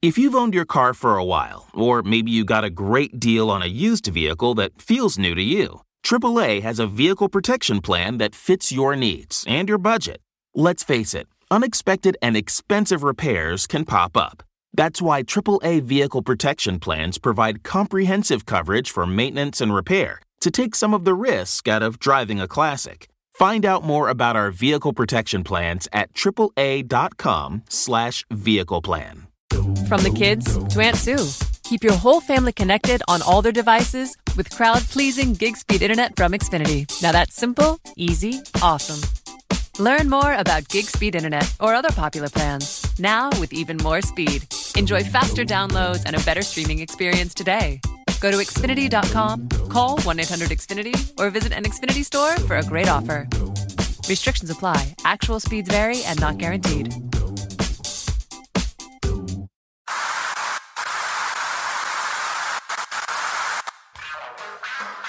If you've owned your car for a while, or maybe you got a great deal on a used vehicle that feels new to you, AAA has a vehicle protection plan that fits your needs and your budget. Let's face it, unexpected and expensive repairs can pop up. That's why AAA vehicle protection plans provide comprehensive coverage for maintenance and repair to take some of the risk out of driving a classic. Find out more about our vehicle protection plans at AAA.com/slash vehicle plan. From the kids to Aunt Sue, keep your whole family connected on all their devices with crowd-pleasing gig speed internet from Xfinity. Now that's simple, easy, awesome. Learn more about gig speed internet or other popular plans. Now with even more speed. Enjoy faster downloads and a better streaming experience today. Go to Xfinity.com, call 1 800 Xfinity, or visit an Xfinity store for a great offer. Restrictions apply, actual speeds vary and not guaranteed.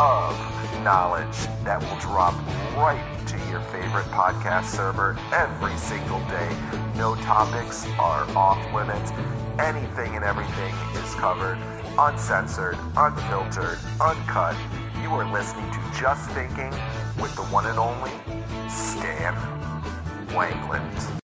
Of knowledge that will drop right to your favorite podcast server every single day. No topics are off limits. Anything and everything is covered, uncensored, unfiltered, uncut. You are listening to Just Thinking with the one and only Stan Wanglund.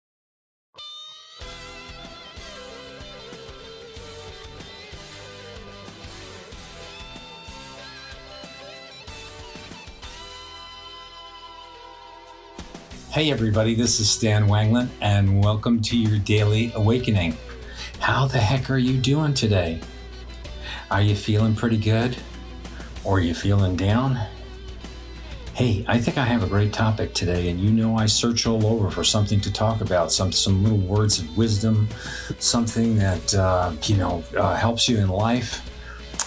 Hey, everybody, this is Stan Wanglund, and welcome to your daily awakening. How the heck are you doing today? Are you feeling pretty good? Or are you feeling down? Hey, I think I have a great topic today, and you know I search all over for something to talk about, some some little words of wisdom, something that uh, you know uh, helps you in life,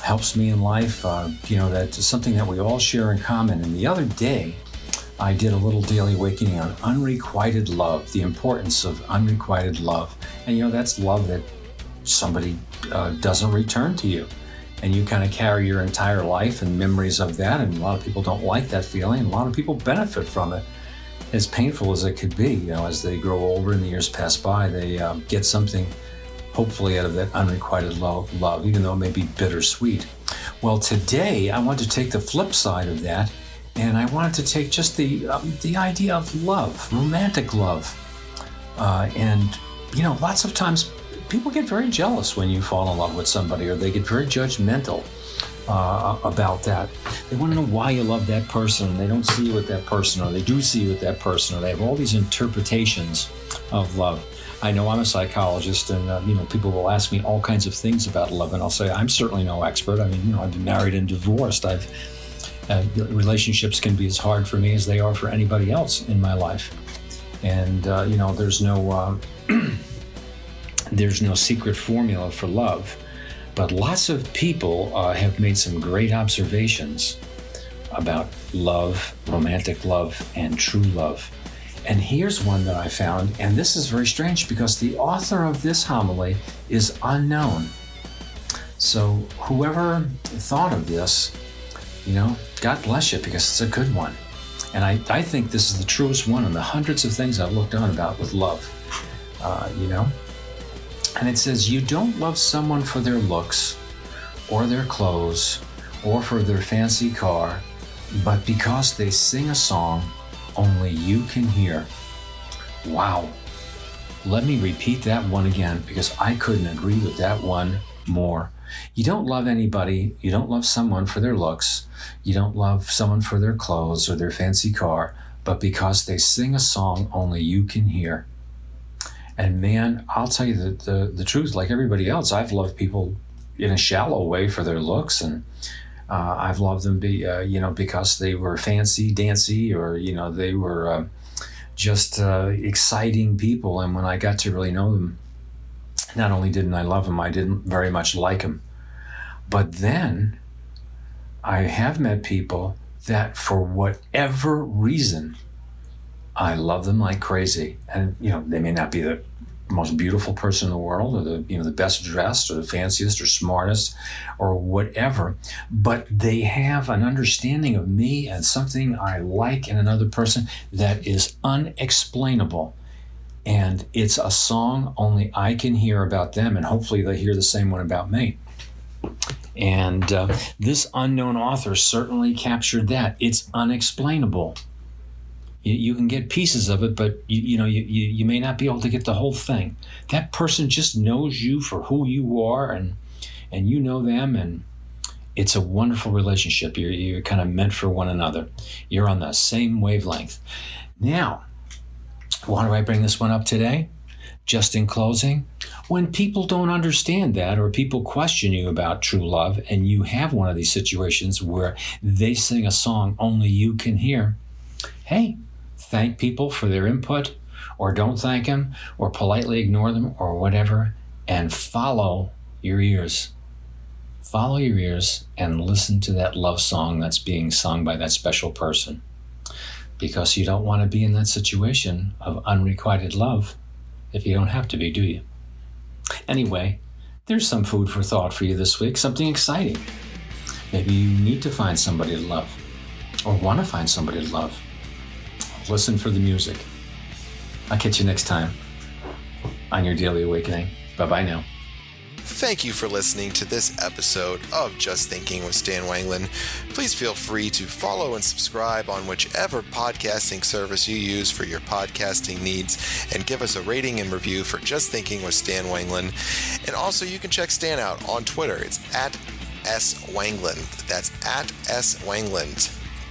helps me in life. Uh, you know that's something that we all share in common. And the other day, I did a little daily awakening on unrequited love, the importance of unrequited love. And you know, that's love that somebody uh, doesn't return to you. And you kind of carry your entire life and memories of that. And a lot of people don't like that feeling. A lot of people benefit from it. As painful as it could be, you know, as they grow older and the years pass by, they um, get something hopefully out of that unrequited love, even though it may be bittersweet. Well, today I want to take the flip side of that and I wanted to take just the um, the idea of love, romantic love, uh, and you know, lots of times people get very jealous when you fall in love with somebody, or they get very judgmental uh, about that. They want to know why you love that person. They don't see you with that person, or they do see you with that person, or they have all these interpretations of love. I know I'm a psychologist, and uh, you know people will ask me all kinds of things about love, and I'll say I'm certainly no expert. I mean, you know, I've been married and divorced. I've uh, relationships can be as hard for me as they are for anybody else in my life, and uh, you know, there's no uh, there's no secret formula for love. But lots of people uh, have made some great observations about love, romantic love, and true love. And here's one that I found, and this is very strange because the author of this homily is unknown. So, whoever thought of this, you know, God bless you because it's a good one. And I, I think this is the truest one in the hundreds of things I've looked on about with love, uh, you know. And it says, You don't love someone for their looks or their clothes or for their fancy car, but because they sing a song only you can hear. Wow. Let me repeat that one again because I couldn't agree with that one more. You don't love anybody, you don't love someone for their looks, you don't love someone for their clothes or their fancy car, but because they sing a song only you can hear. And man, I'll tell you the, the, the truth, like everybody else, I've loved people in a shallow way for their looks. And uh, I've loved them be uh, you know because they were fancy dancy or you know they were uh, just uh, exciting people. And when I got to really know them not only didn't I love them I didn't very much like them but then I have met people that for whatever reason I love them like crazy. And you know they may not be the most beautiful person in the world or the you know the best dressed or the fanciest or smartest or whatever but they have an understanding of me and something i like in another person that is unexplainable and it's a song only i can hear about them and hopefully they hear the same one about me and uh, this unknown author certainly captured that it's unexplainable you, you can get pieces of it, but you, you know you, you, you may not be able to get the whole thing. That person just knows you for who you are, and and you know them, and it's a wonderful relationship. You're you're kind of meant for one another. You're on the same wavelength. Now, why do I bring this one up today? Just in closing, when people don't understand that or people question you about true love and you have one of these situations where they sing a song only you can hear, hey, thank people for their input or don't thank them or politely ignore them or whatever and follow your ears. Follow your ears and listen to that love song that's being sung by that special person. Because you don't want to be in that situation of unrequited love if you don't have to be, do you? Anyway, there's some food for thought for you this week, something exciting. Maybe you need to find somebody to love or want to find somebody to love listen for the music. I'll catch you next time on your daily awakening. Bye bye now. Thank you for listening to this episode of Just Thinking with Stan Wanglund. Please feel free to follow and subscribe on whichever podcasting service you use for your podcasting needs and give us a rating and review for Just Thinking with Stan Wanglund. And also, you can check Stan out on Twitter. It's at S. Wanglund. That's at S. Wanglund.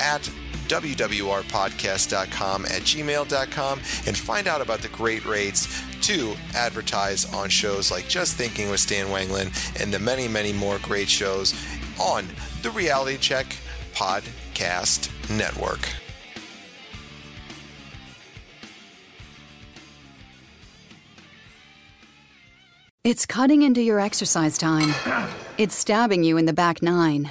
at wwrpodcast.com at gmail.com and find out about the great rates to advertise on shows like Just Thinking with Stan Wanglund and the many, many more great shows on the Reality Check Podcast Network. It's cutting into your exercise time. It's stabbing you in the back nine.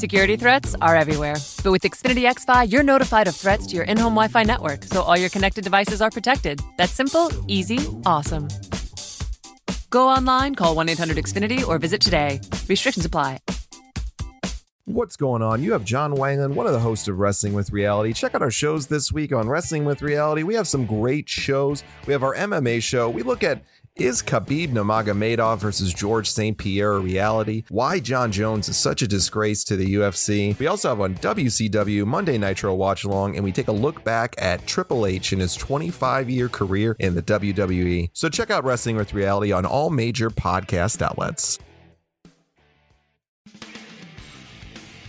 Security threats are everywhere. But with Xfinity XFi, you're notified of threats to your in home Wi Fi network, so all your connected devices are protected. That's simple, easy, awesome. Go online, call 1 800 Xfinity, or visit today. Restrictions apply. What's going on? You have John Wanglund, one of the hosts of Wrestling with Reality. Check out our shows this week on Wrestling with Reality. We have some great shows. We have our MMA show. We look at is Khabib Nurmagomedov versus George St. Pierre a reality? Why Jon Jones is such a disgrace to the UFC? We also have on WCW Monday Nitro Watch Along, and we take a look back at Triple H in his 25 year career in the WWE. So check out Wrestling with Reality on all major podcast outlets.